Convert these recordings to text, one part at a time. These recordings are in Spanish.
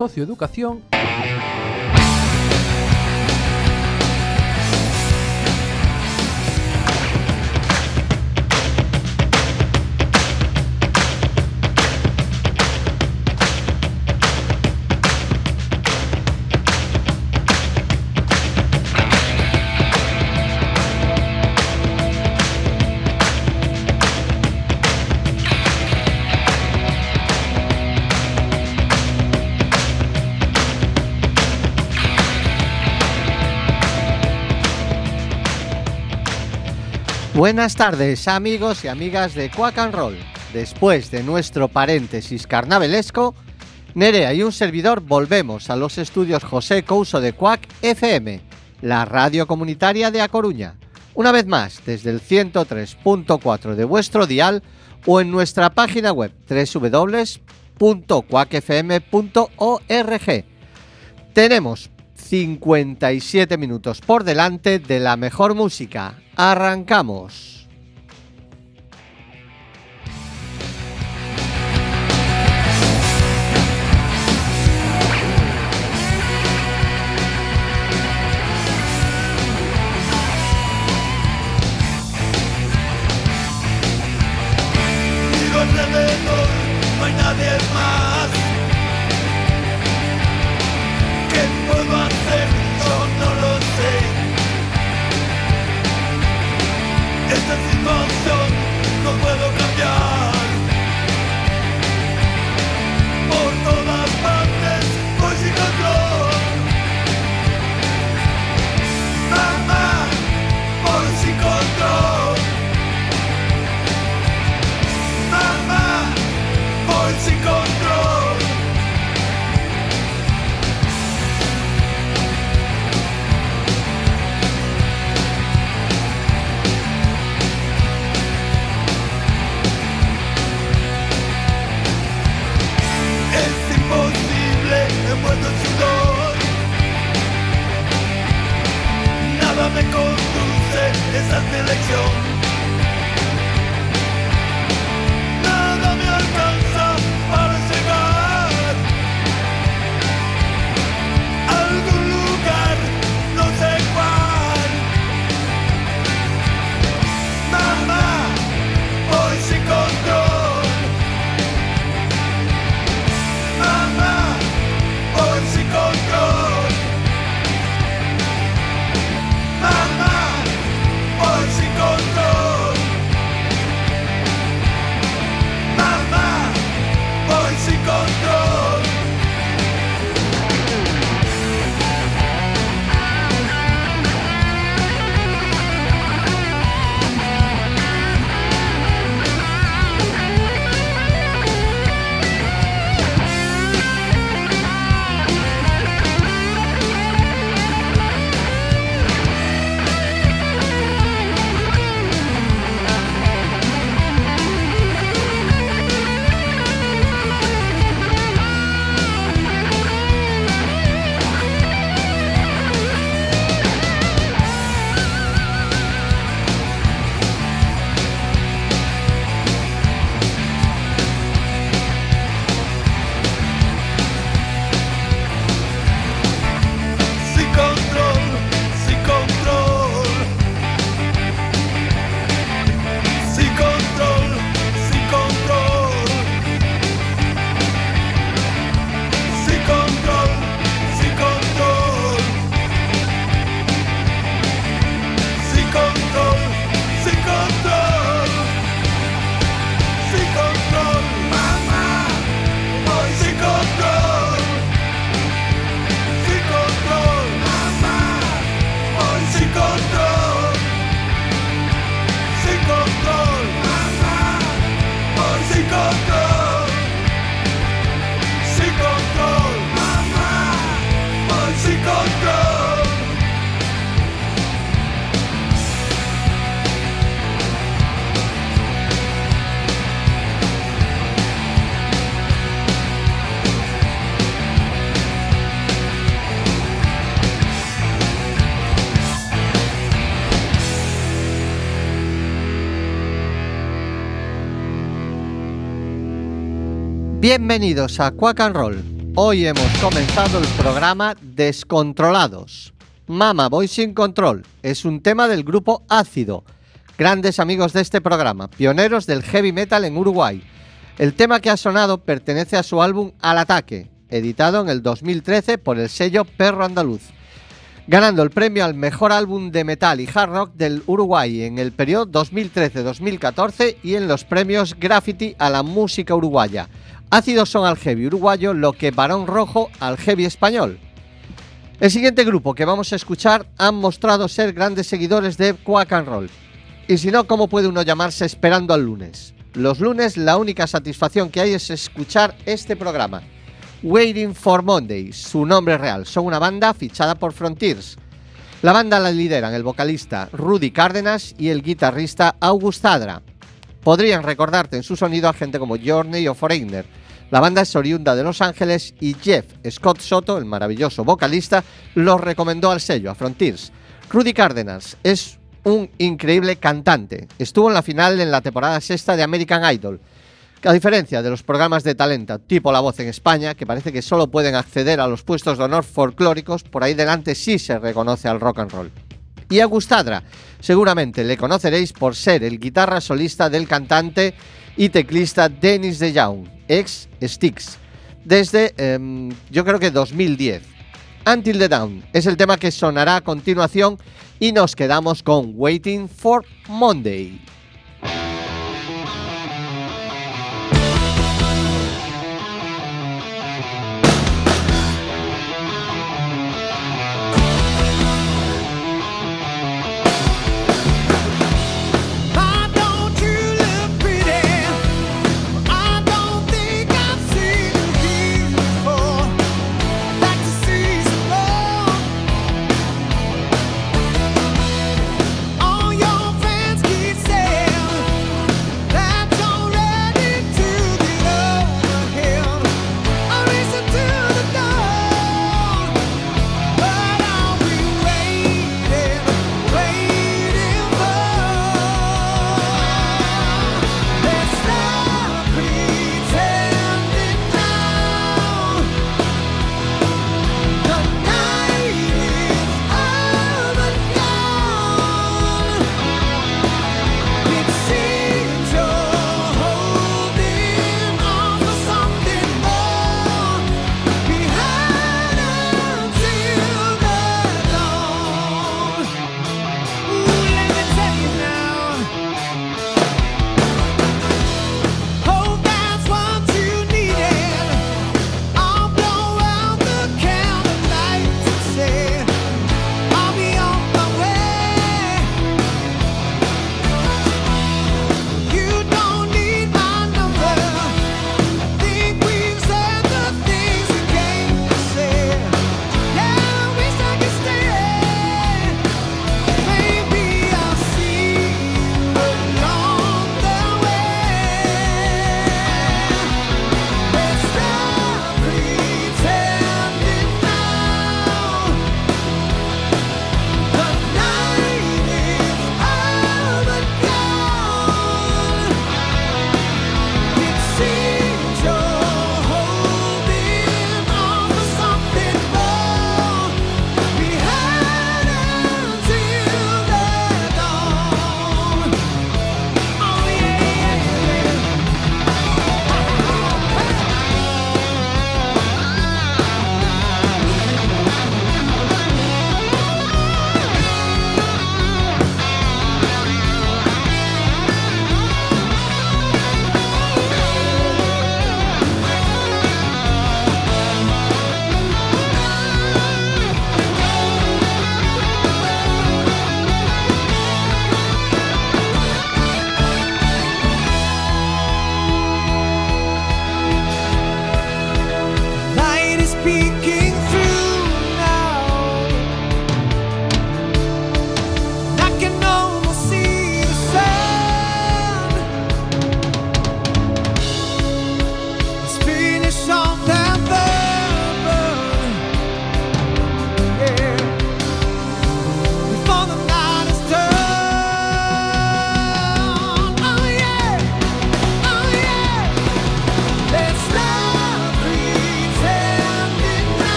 socioeducación Buenas tardes amigos y amigas de Quack and Roll. Después de nuestro paréntesis carnavalesco, Nerea y un servidor volvemos a los estudios José Couso de Quack FM, la radio comunitaria de A Coruña. Una vez más, desde el 103.4 de vuestro dial o en nuestra página web www.quackfm.org. Tenemos 57 minutos por delante de la mejor música. Arrancamos. Más. Bienvenidos a Quack and Roll. Hoy hemos comenzado el programa Descontrolados. Mama Voy sin control es un tema del grupo Ácido, grandes amigos de este programa, pioneros del heavy metal en Uruguay. El tema que ha sonado pertenece a su álbum Al Ataque, editado en el 2013 por el sello Perro Andaluz, ganando el premio al mejor álbum de metal y hard rock del Uruguay en el periodo 2013-2014 y en los premios Graffiti a la música uruguaya. Ácidos son al heavy uruguayo lo que Barón Rojo al heavy español. El siguiente grupo que vamos a escuchar han mostrado ser grandes seguidores de Quack and Roll. Y si no, ¿cómo puede uno llamarse esperando al lunes? Los lunes la única satisfacción que hay es escuchar este programa. Waiting for Monday, su nombre real. Son una banda fichada por Frontiers. La banda la lideran el vocalista Rudy Cárdenas y el guitarrista August Adra. Podrían recordarte en su sonido a gente como Journey o Foreigner. La banda es oriunda de Los Ángeles y Jeff Scott Soto, el maravilloso vocalista, los recomendó al sello, a Frontiers. Rudy Cárdenas es un increíble cantante. Estuvo en la final en la temporada sexta de American Idol. A diferencia de los programas de talento tipo La Voz en España, que parece que solo pueden acceder a los puestos de honor folclóricos, por ahí delante sí se reconoce al rock and roll. Y a Gustadra, seguramente le conoceréis por ser el guitarra solista del cantante y teclista Dennis de Jong, ex Styx, desde em, yo creo que 2010. Until the Down es el tema que sonará a continuación y nos quedamos con Waiting for Monday.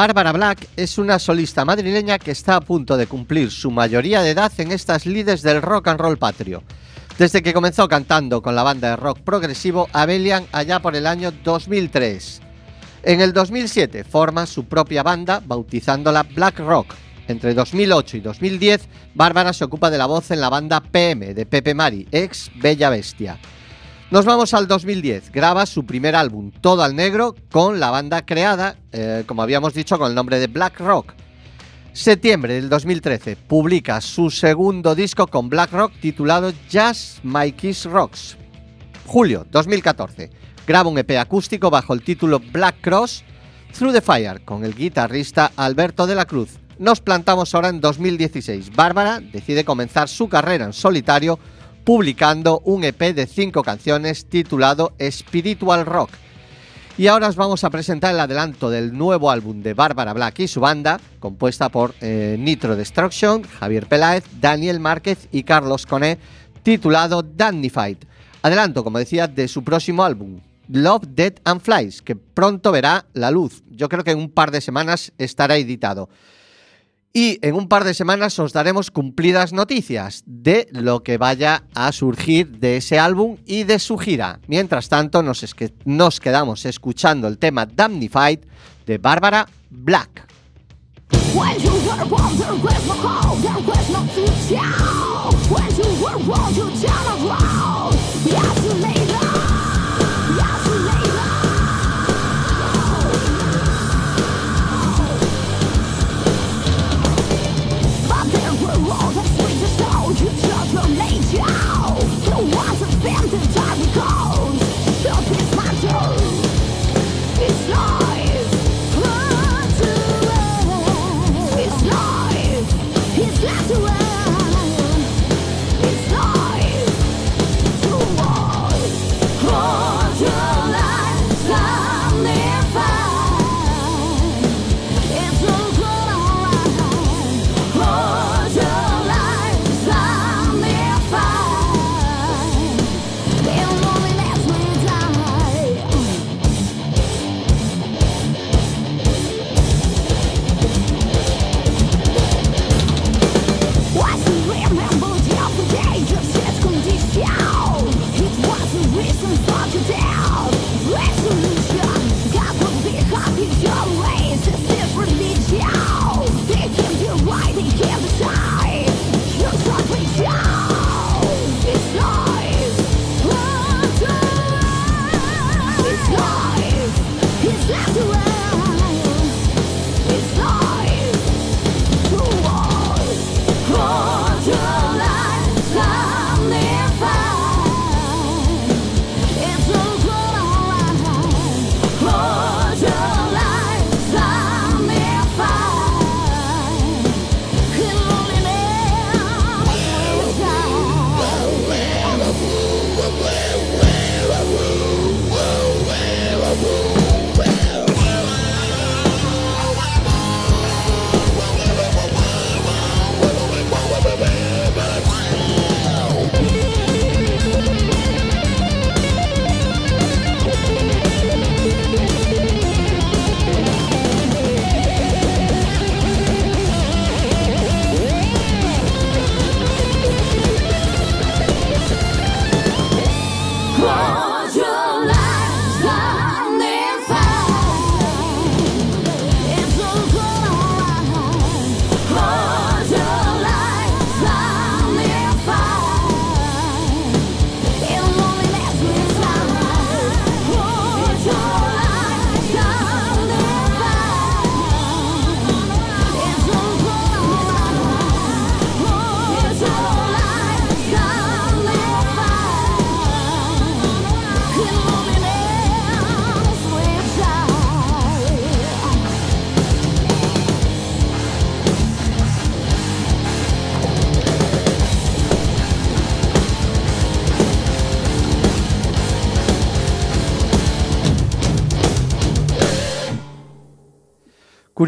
Bárbara Black es una solista madrileña que está a punto de cumplir su mayoría de edad en estas lides del rock and roll patrio. Desde que comenzó cantando con la banda de rock progresivo Abelian allá por el año 2003. En el 2007 forma su propia banda bautizándola Black Rock. Entre 2008 y 2010, Bárbara se ocupa de la voz en la banda PM de Pepe Mari, ex Bella Bestia. Nos vamos al 2010. Graba su primer álbum, Todo al Negro, con la banda creada, eh, como habíamos dicho, con el nombre de Black Rock. Septiembre del 2013 publica su segundo disco con Black Rock titulado Just My Kiss Rocks. Julio 2014 graba un EP acústico bajo el título Black Cross Through the Fire con el guitarrista Alberto de la Cruz. Nos plantamos ahora en 2016. Bárbara decide comenzar su carrera en solitario publicando un EP de cinco canciones titulado Spiritual Rock. Y ahora os vamos a presentar el adelanto del nuevo álbum de Bárbara Black y su banda, compuesta por eh, Nitro Destruction, Javier Peláez, Daniel Márquez y Carlos Coné, titulado Dandified. Adelanto, como decía, de su próximo álbum, Love, Dead and Flies, que pronto verá la luz. Yo creo que en un par de semanas estará editado. Y en un par de semanas os daremos cumplidas noticias de lo que vaya a surgir de ese álbum y de su gira. Mientras tanto, nos, es que nos quedamos escuchando el tema Damnified de Bárbara Black.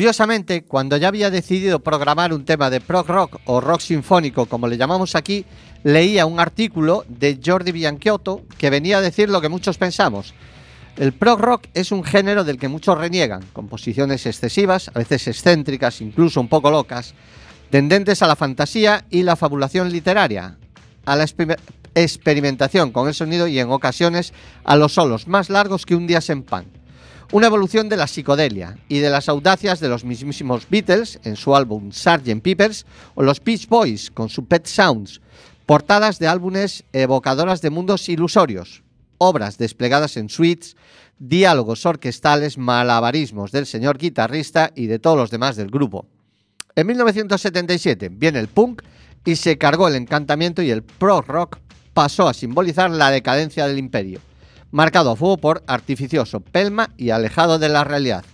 Curiosamente, cuando ya había decidido programar un tema de prog rock o rock sinfónico, como le llamamos aquí, leía un artículo de Jordi Bianchiotto que venía a decir lo que muchos pensamos. El prog rock es un género del que muchos reniegan, composiciones excesivas, a veces excéntricas, incluso un poco locas, tendentes a la fantasía y la fabulación literaria, a la exper- experimentación con el sonido y en ocasiones a los solos más largos que un día en. Una evolución de la psicodelia y de las audacias de los mismísimos Beatles en su álbum Sgt. Peppers o los Beach Boys con su Pet Sounds, portadas de álbumes evocadoras de mundos ilusorios, obras desplegadas en suites, diálogos orquestales, malabarismos del señor guitarrista y de todos los demás del grupo. En 1977 viene el punk y se cargó el encantamiento y el prog rock pasó a simbolizar la decadencia del imperio, marcado a fuego por artificioso, pelma y alejado de la realidad.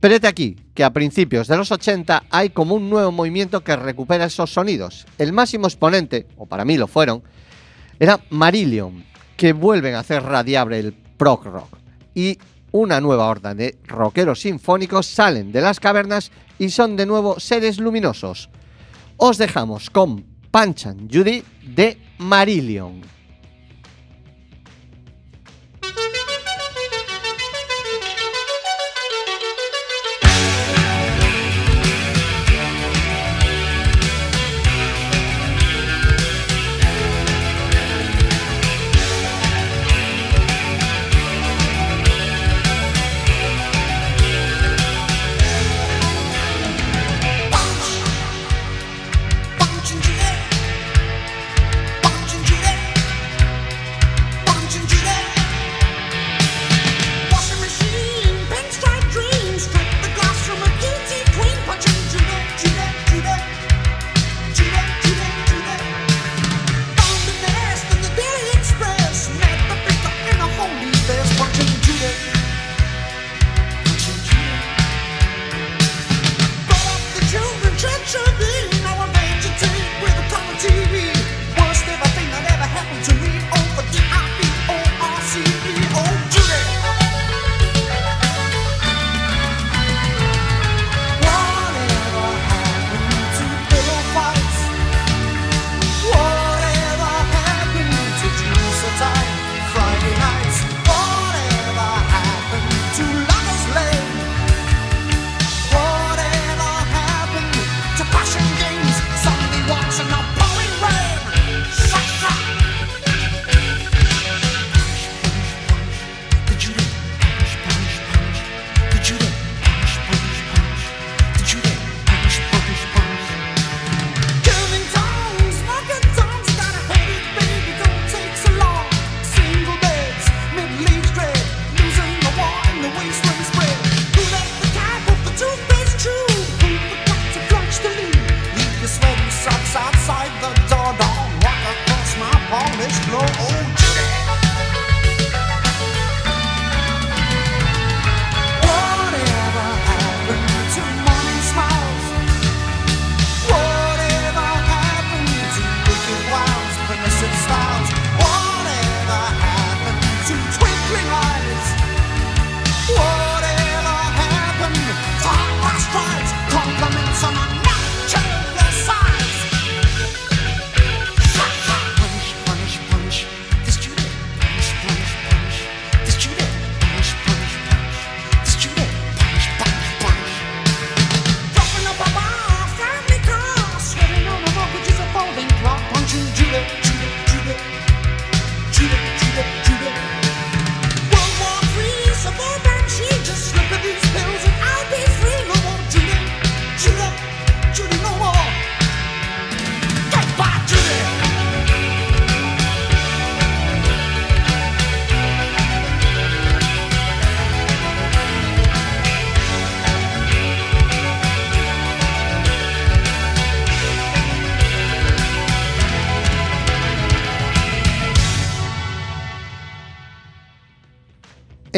Pero de aquí que a principios de los 80 hay como un nuevo movimiento que recupera esos sonidos. El máximo exponente, o para mí lo fueron, era Marillion, que vuelven a hacer radiable el prog rock. Y una nueva horda de rockeros sinfónicos salen de las cavernas y son de nuevo seres luminosos. Os dejamos con Punch and Judy de Marillion.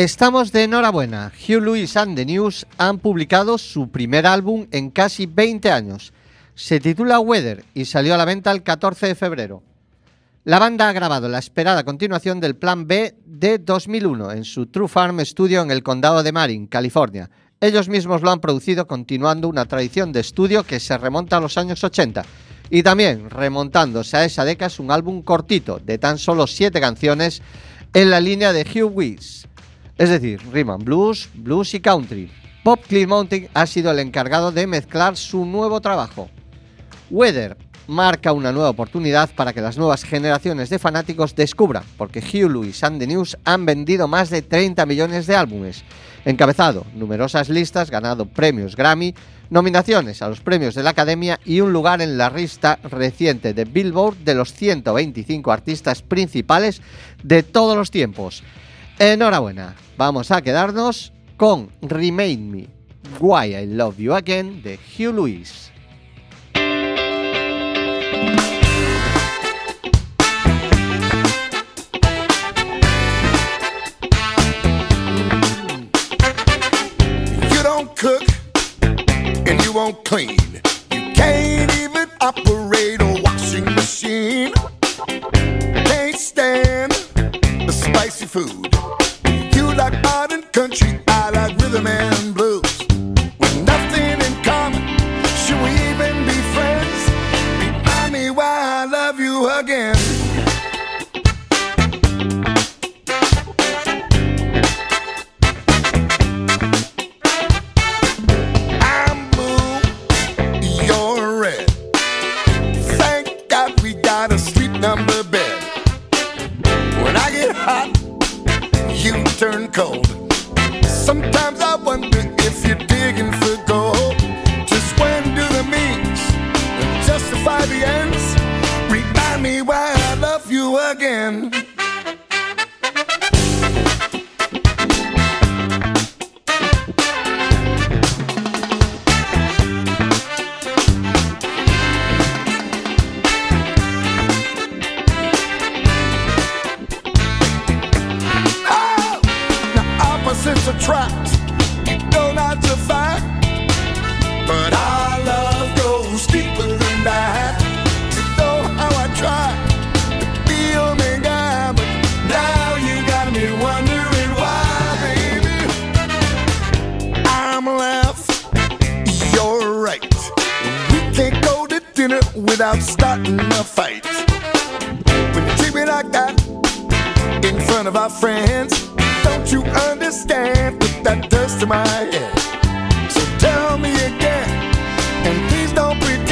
Estamos de enhorabuena. Hugh Lewis and the News han publicado su primer álbum en casi 20 años. Se titula Weather y salió a la venta el 14 de febrero. La banda ha grabado la esperada continuación del Plan B de 2001 en su True Farm Studio en el condado de Marin, California. Ellos mismos lo han producido continuando una tradición de estudio que se remonta a los años 80 y también remontándose a esa década es un álbum cortito de tan solo 7 canciones en la línea de Hugh Weiss. Es decir, and blues, blues y country. Bob Clearmountain ha sido el encargado de mezclar su nuevo trabajo. Weather marca una nueva oportunidad para que las nuevas generaciones de fanáticos descubran, porque Hugh Lewis and the News han vendido más de 30 millones de álbumes, encabezado numerosas listas, ganado premios Grammy, nominaciones a los premios de la Academia y un lugar en la lista reciente de Billboard de los 125 artistas principales de todos los tiempos. Enhorabuena, vamos a quedarnos con Remain Me, Why I Love You Again de Hugh Lewis. You don't cook and you won't clean. You can't even operate Don't you understand? Put that dust to my head. So tell me again, and please don't pretend.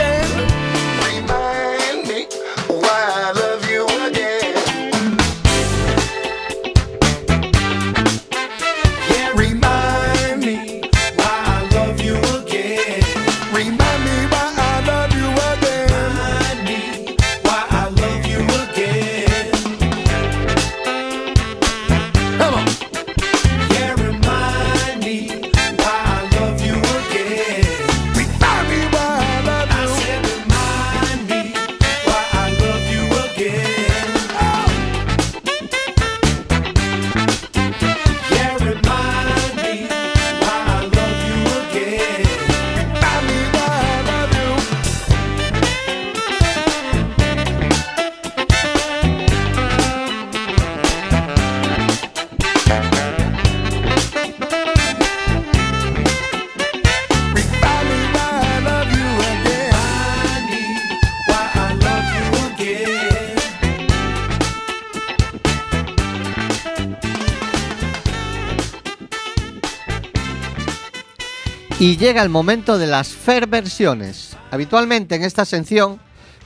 Y llega el momento de las fair versiones. Habitualmente en esta sección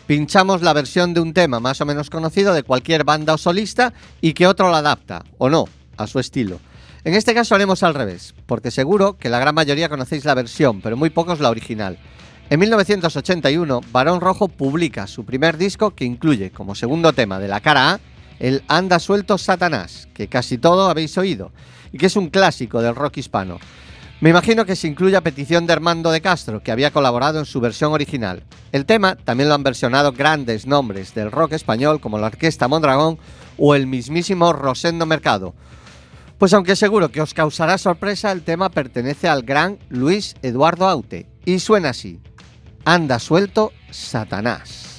pinchamos la versión de un tema más o menos conocido de cualquier banda o solista y que otro la adapta, o no, a su estilo. En este caso haremos al revés, porque seguro que la gran mayoría conocéis la versión, pero muy pocos la original. En 1981, Barón Rojo publica su primer disco que incluye como segundo tema de la cara A el Anda suelto Satanás, que casi todo habéis oído, y que es un clásico del rock hispano. Me imagino que se incluye a petición de Armando de Castro, que había colaborado en su versión original. El tema también lo han versionado grandes nombres del rock español como la Orquesta Mondragón o el mismísimo Rosendo Mercado. Pues aunque seguro que os causará sorpresa, el tema pertenece al gran Luis Eduardo Aute y suena así. Anda suelto, Satanás.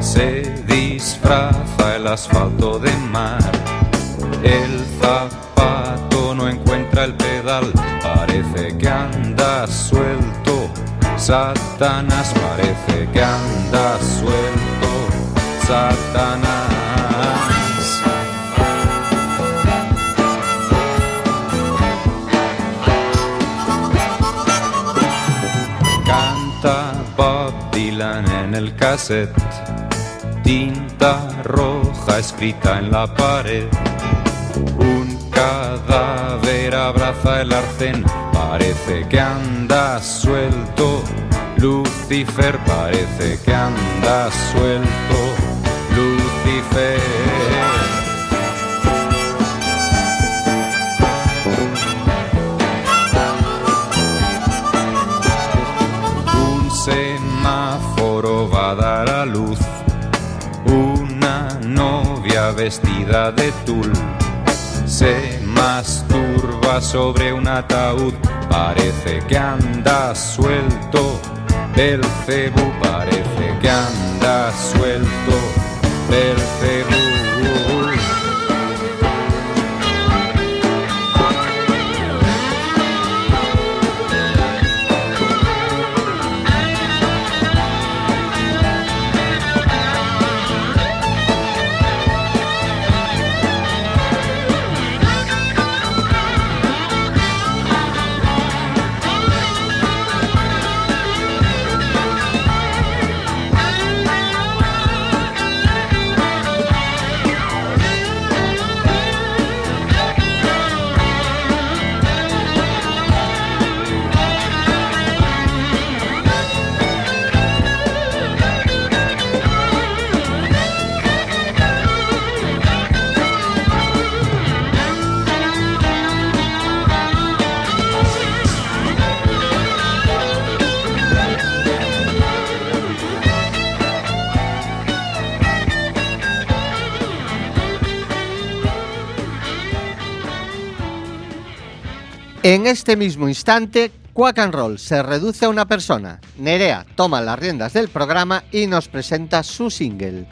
Se disfraza el asfalto de mar. El zapato no encuentra el pedal, parece que anda suelto. Satanás parece que anda suelto. Satanás. En el cassette. Tinta roja escrita en la pared. Un cadáver abraza el arcén. Parece que anda suelto. Lucifer parece que anda suelto. Lucifer. Vestida de tul se masturba sobre un ataúd. Parece que anda suelto. Belcebú parece que anda suelto. Belcebú. En este mismo instante, Quack and Roll se reduce a una persona. Nerea toma las riendas del programa y nos presenta su single.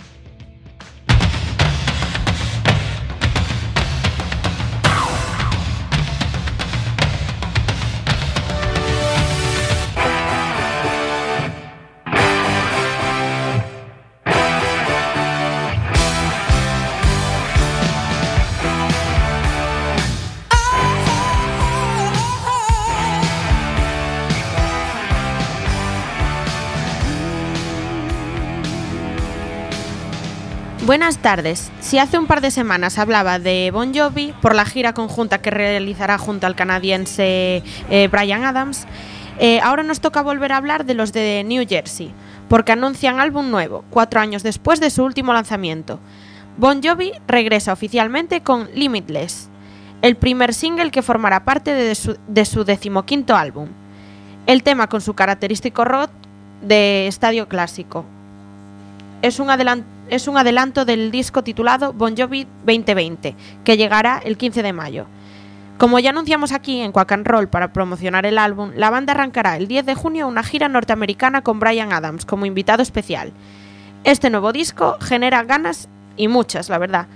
Buenas tardes. Si hace un par de semanas hablaba de Bon Jovi por la gira conjunta que realizará junto al canadiense eh, Brian Adams, eh, ahora nos toca volver a hablar de los de New Jersey, porque anuncian álbum nuevo, cuatro años después de su último lanzamiento. Bon Jovi regresa oficialmente con Limitless, el primer single que formará parte de su, de su decimoquinto álbum. El tema con su característico rock de estadio clásico. Es un, adelanto del disco titulado Bon Jovi 2020, que llegará el 15 de mayo. Como ya anunciamos aquí en Quack and Roll para promocionar el álbum, la banda arrancará el 10 de junio una gira norteamericana con Brian Adams como invitado especial. Este nuevo disco genera ganas y muchas, la verdad.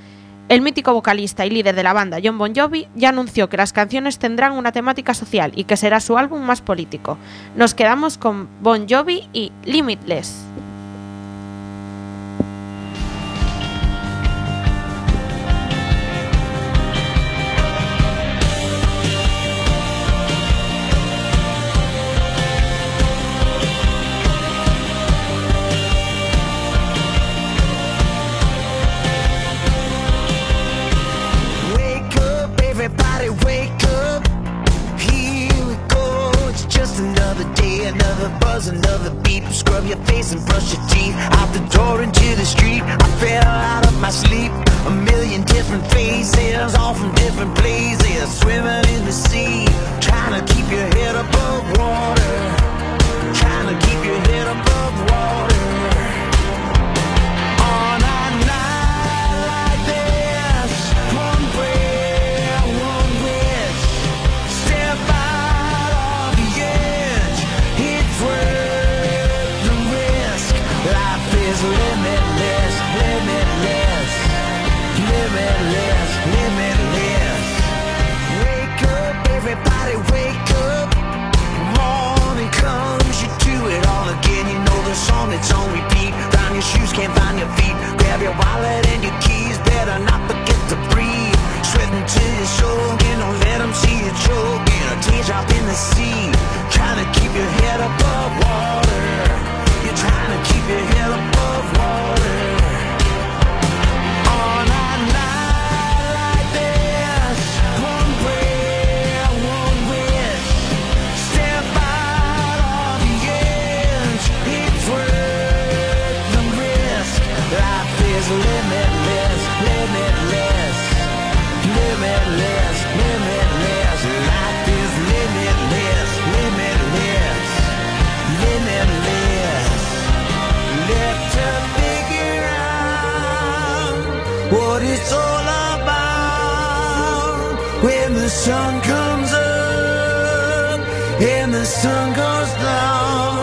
El mítico vocalista y líder de la banda, John Bon Jovi, ya anunció que las canciones tendrán una temática social y que será su álbum más político. Nos quedamos con Bon Jovi y Limitless. Buzz, another beat. Scrub your face and brush your teeth. Out the door into the street. I fell out of my sleep. A million different faces, all from different places. Swimming in the sea. Trying to keep your head above water. Trying to keep your head above water. Know song that's on repeat. Find your shoes, can't find your feet. Grab your wallet and your keys. Better not forget to breathe. Sweating till you're soaking. Don't let 'em see you choking. A teardrop in the sea. Trying to keep your head above water. You're trying to keep your head above water. Sun goes down.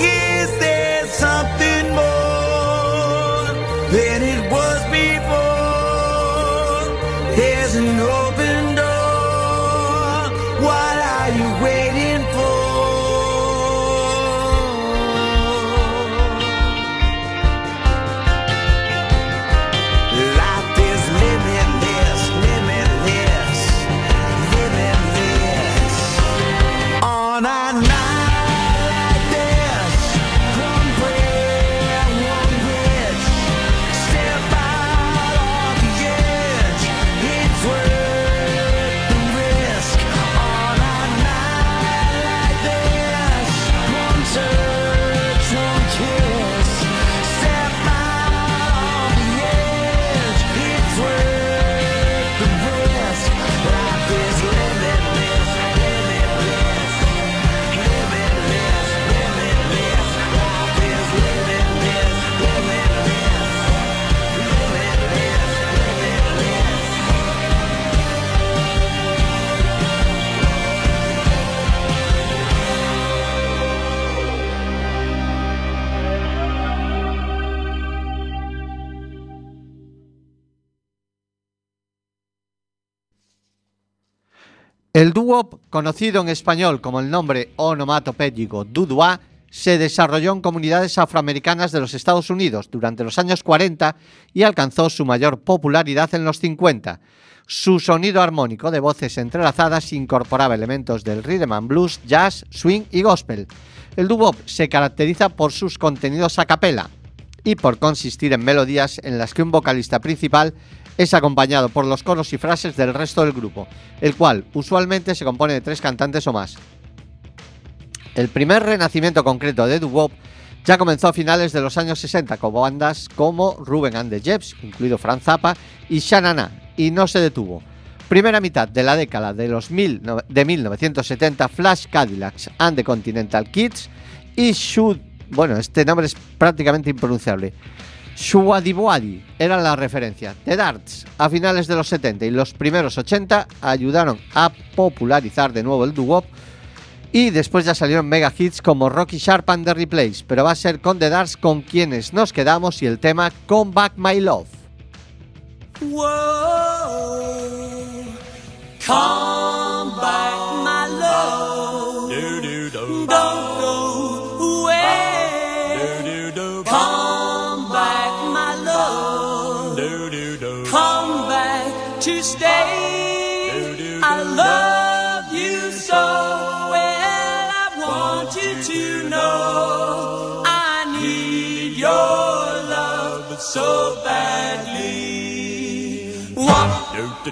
Is there something more than it was before? There's an open El dúo, conocido en español como el nombre onomatopéyico Dudua, se desarrolló en comunidades afroamericanas de los Estados Unidos durante los años 40 y alcanzó su mayor popularidad en los 50. Su sonido armónico de voces entrelazadas incorporaba elementos del rhythm and blues, jazz, swing y gospel. El doo-wop se caracteriza por sus contenidos a capela y por consistir en melodías en las que un vocalista principal es acompañado por los coros y frases del resto del grupo, el cual usualmente se compone de tres cantantes o más. El primer renacimiento concreto de doo-wop ya comenzó a finales de los años 60 con bandas como Ruben and the Jeps, incluido Franz Zappa, y Shanana, y no se detuvo. Primera mitad de la década de, los mil de 1970, Flash Cadillacs and the Continental Kids y Shoot, bueno, este nombre es prácticamente impronunciable. Shuadibuadi eran la referencia. The Darts a finales de los 70 y los primeros 80 ayudaron a popularizar de nuevo el doo-wop y después ya salieron mega hits como Rocky Sharp and the Replays, pero va a ser con The Darts con quienes nos quedamos y el tema Come Back My Love. Come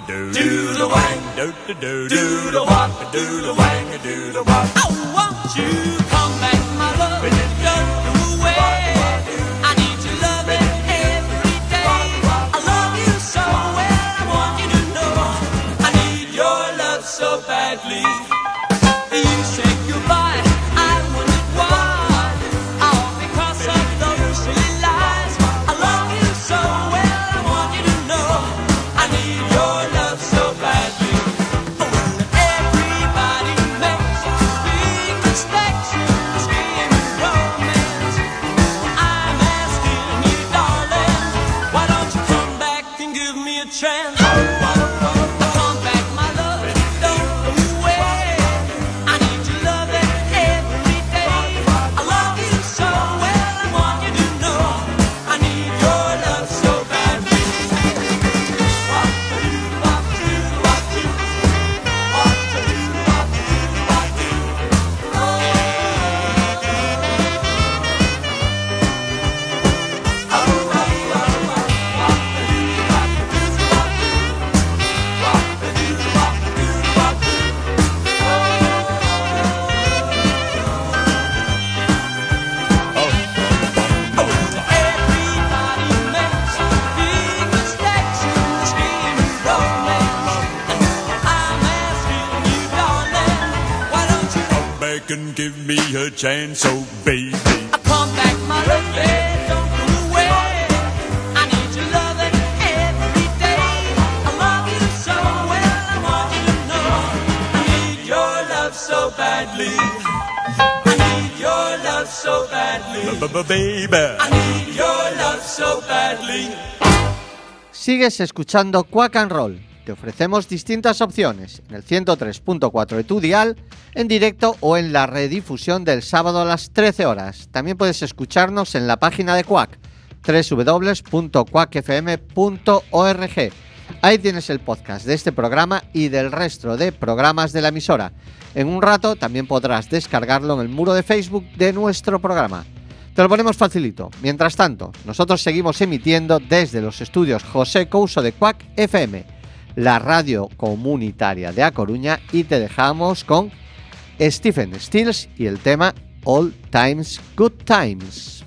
Walk do the wang, do the walk, do the wang, do the walk. So baby. Come back, my lovely, don't go away. I need your loving every day. I love you so well, I want you to know. I need your love so badly. I need your love so badly. Baby. I need your love so badly. Sigues escuchando Quack and Roll. Te ofrecemos distintas opciones en el 103.4 de tu dial, en directo o en la redifusión del sábado a las 13 horas. También puedes escucharnos en la página de Quack, www.quackfm.org. Ahí tienes el podcast de este programa y del resto de programas de la emisora. En un rato también podrás descargarlo en el muro de Facebook de nuestro programa. Te lo ponemos facilito. Mientras tanto, nosotros seguimos emitiendo desde los estudios José Couso de Cuac FM, la radio comunitaria de A Coruña, y te dejamos con Stephen Stills y el tema All Times Good Times.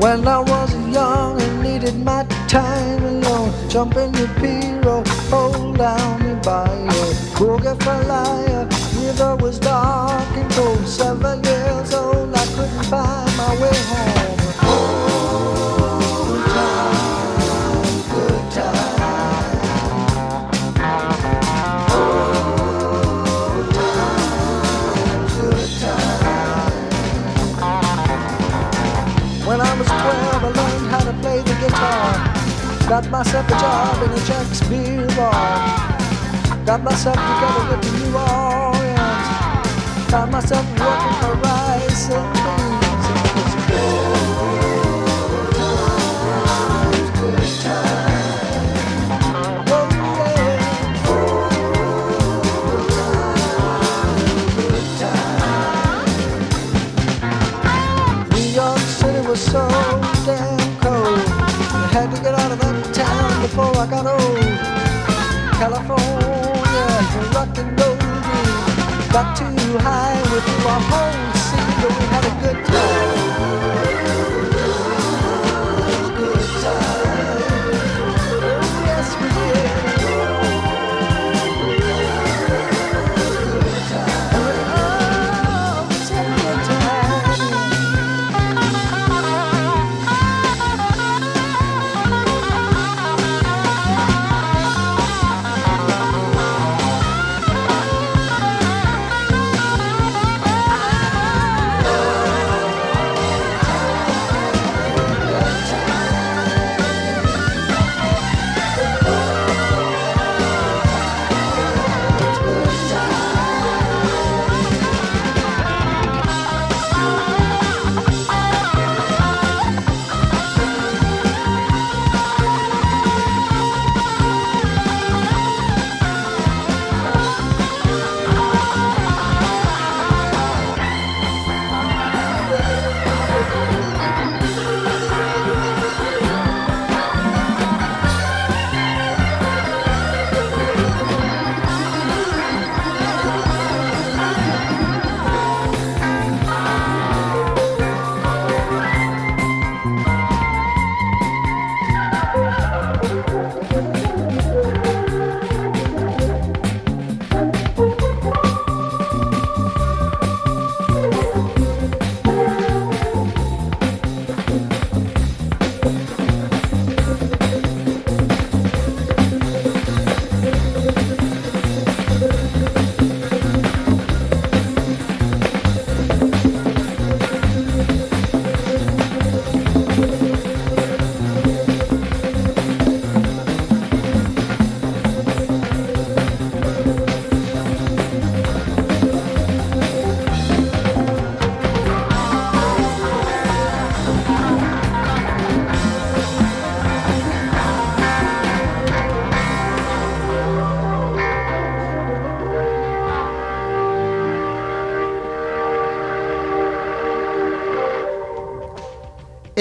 When I was young and needed my time alone, jump in your pirogue, hold down me by your boogie for liar. River was dark and cold, seven find my way home. Good good. When I was 12, I learned how to play the guitar. Got myself a job in a Shakespeare bar. Got myself together with the New Orleans. Found myself working for rice before I got old. California, rock and roll. Got too high with our whole scene, but we had a good time.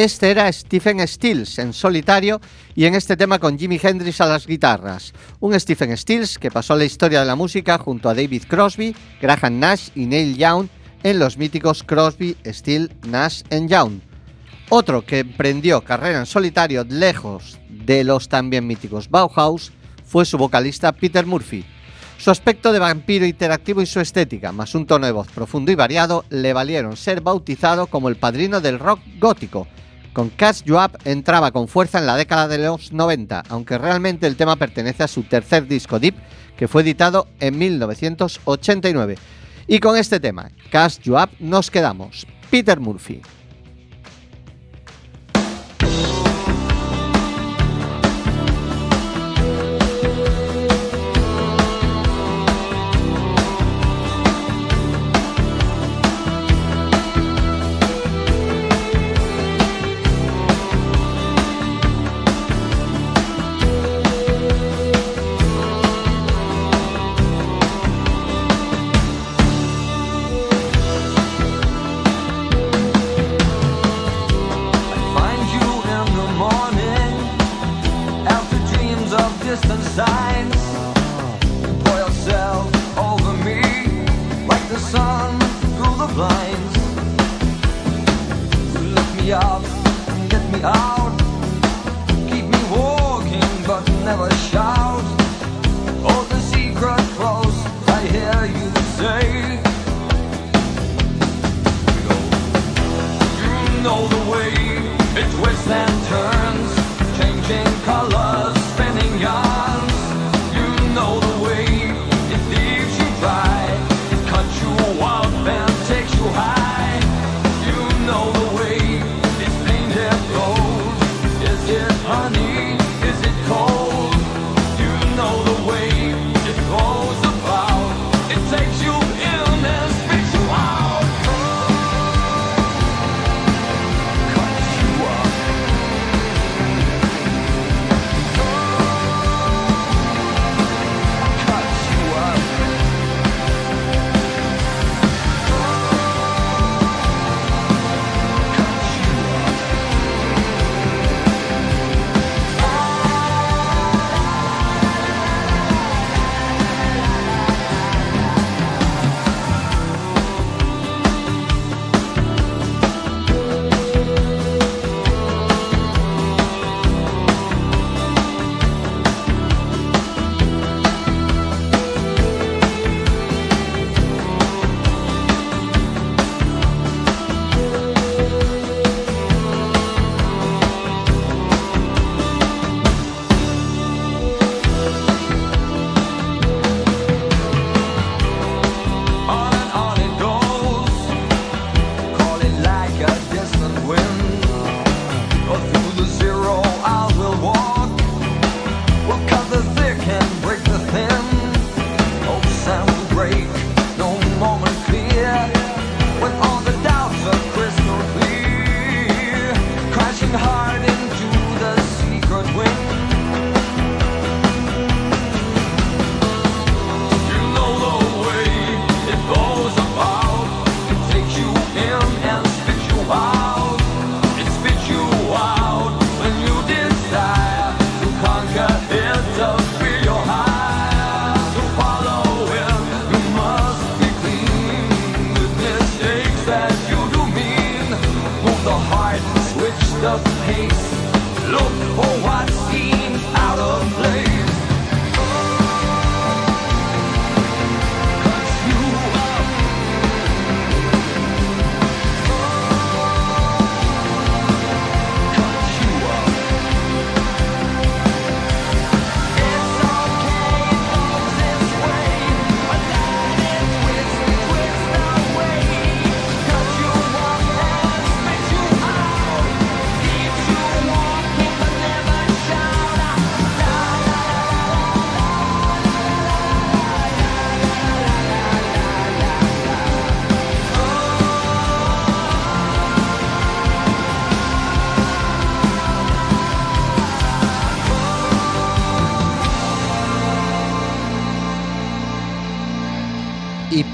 Este era Stephen Stills en solitario y en este tema con Jimi Hendrix a las guitarras. Un Stephen Stills que pasó a la historia de la música junto a David Crosby, Graham Nash y Neil Young en los míticos Crosby, Still, Nash and Young. Otro que emprendió carrera en solitario lejos de los también míticos Bauhaus fue su vocalista Peter Murphy. Su aspecto de vampiro interactivo y su estética, más un tono de voz profundo y variado, le valieron ser bautizado como el padrino del rock gótico. Con You Up entraba con fuerza en la década de los 90, aunque realmente el tema pertenece a su tercer disco Deep, que fue editado en 1989. Y con este tema, You Up, nos quedamos. Peter Murphy. You lift me up and get me out. Keep me walking but never shout. Hold the secret close, I hear you say. You know the way it twists and turns, changing colors,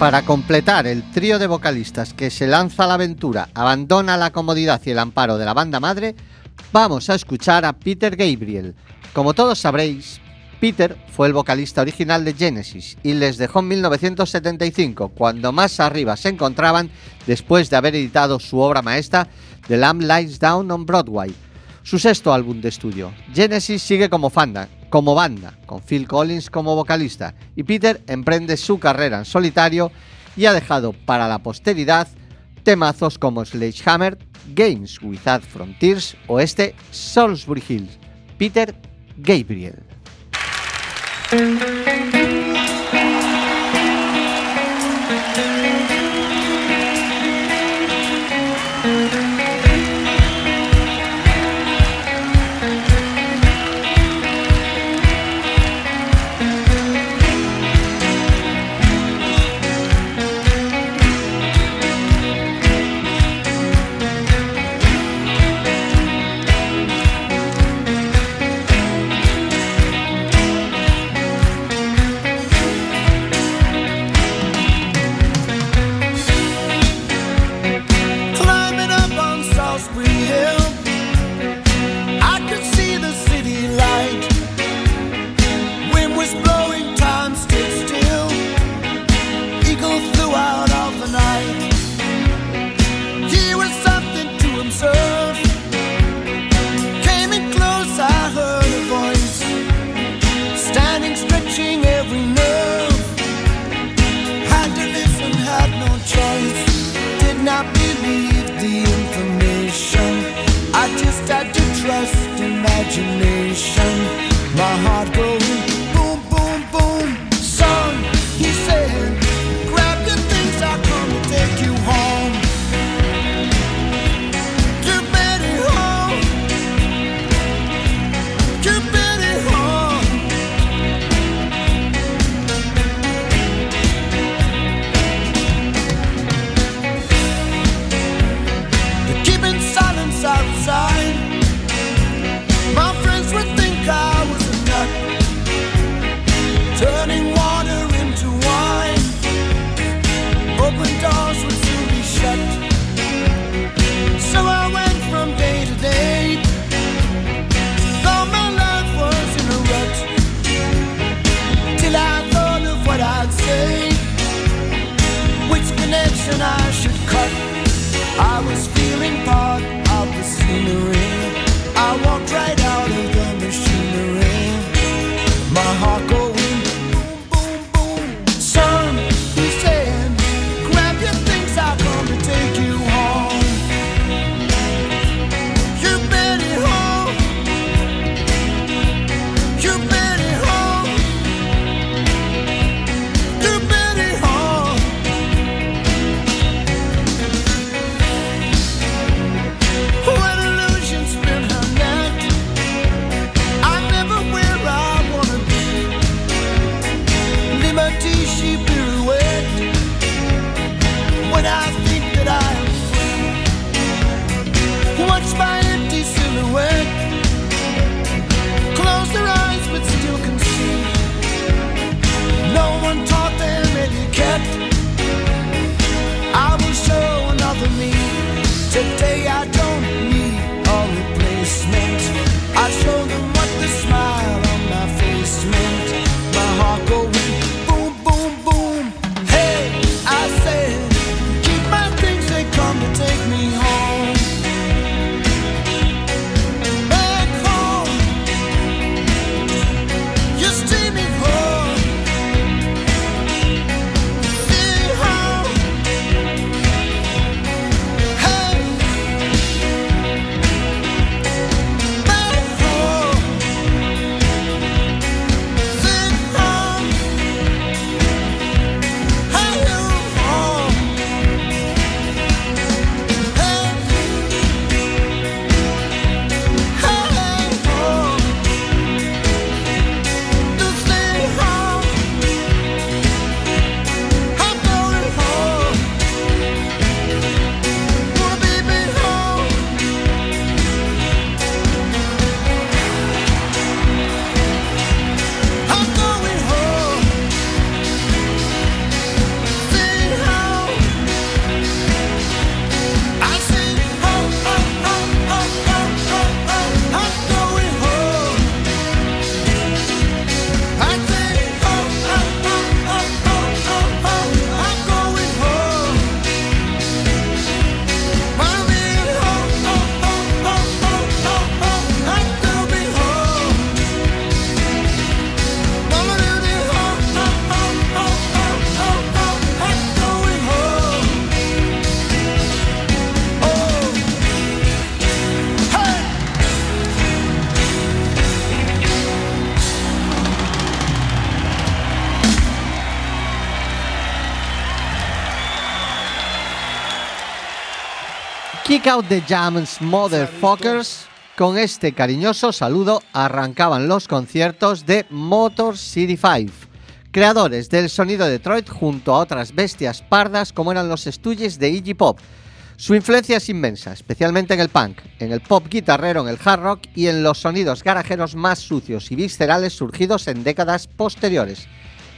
para completar el trío de vocalistas que se lanza a la aventura, abandona la comodidad y el amparo de la banda madre, vamos a escuchar a Peter Gabriel. Como todos sabréis, Peter fue el vocalista original de Genesis y les dejó en 1975, cuando más arriba se encontraban después de haber editado su obra maestra The Lamb Lies Down on Broadway, su sexto álbum de estudio. Genesis sigue como, fanda, como banda, con Phil Collins como vocalista, y Peter emprende su carrera en solitario y ha dejado para la posteridad temazos como Sledgehammer, Games Without Frontiers o este Salisbury Hills, Peter Gabriel. Out the jams, motherfuckers. Con este cariñoso saludo arrancaban los conciertos de Motor City 5, creadores del sonido de Detroit junto a otras bestias pardas como eran los Stooges de Iggy Pop. Su influencia es inmensa, especialmente en el punk, en el pop guitarrero, en el hard rock y en los sonidos garajeros más sucios y viscerales surgidos en décadas posteriores.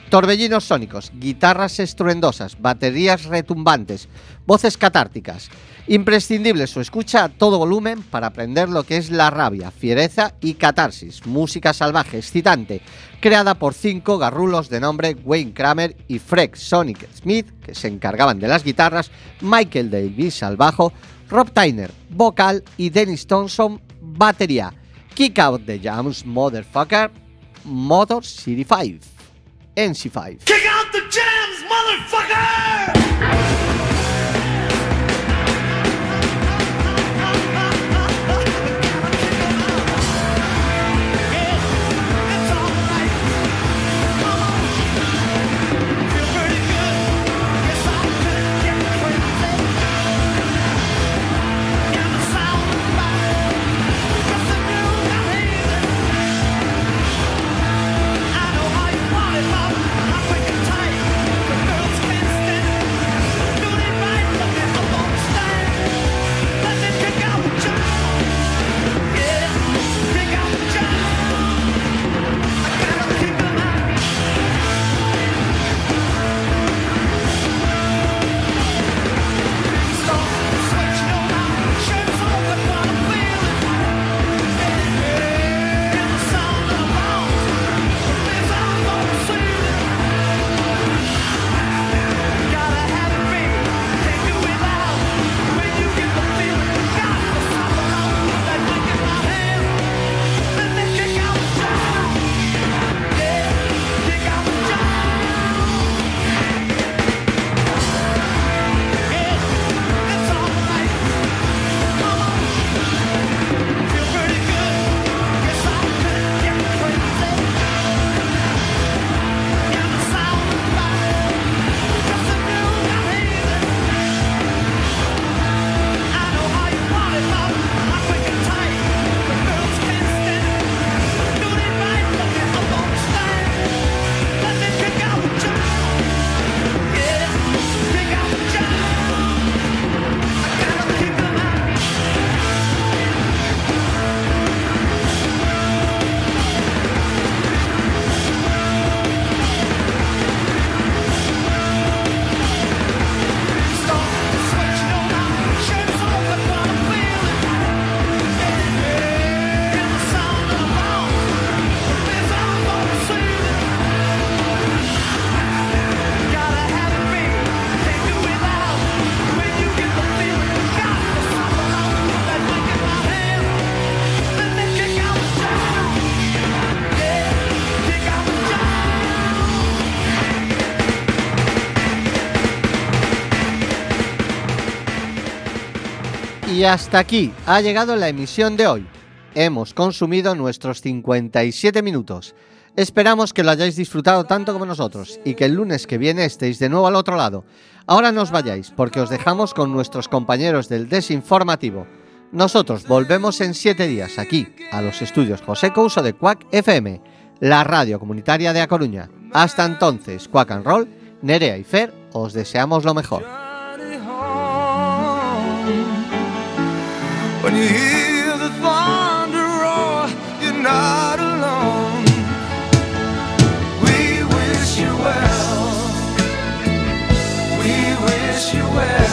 Torbellinos sónicos, guitarras estruendosas, baterías retumbantes, voces catárticas. Imprescindible su escucha a todo volumen para aprender lo que es la rabia, fiereza y catarsis, música salvaje, excitante, creada por cinco garrulos de nombre Wayne Kramer y Fred Sonic Smith, que se encargaban de las guitarras, Michael Davis al bajo, Rob Tyner, vocal y Dennis Thompson, batería. Kick out the jams, motherfucker, Motor City 5. NC5. Kick out the jams, motherfucker! Hasta aquí ha llegado la emisión de hoy. Hemos consumido nuestros 57 minutos. Esperamos que lo hayáis disfrutado tanto como nosotros y que el lunes que viene estéis de nuevo al otro lado. Ahora no os vayáis porque os dejamos con nuestros compañeros del Desinformativo. Nosotros volvemos en siete días aquí, a los estudios José Couso de Quack FM, la radio comunitaria de A Coruña. Hasta entonces, Quack and Roll, Nerea y Fer, os deseamos lo mejor. When you hear the thunder roar, you're not alone. We wish you well. We wish you well.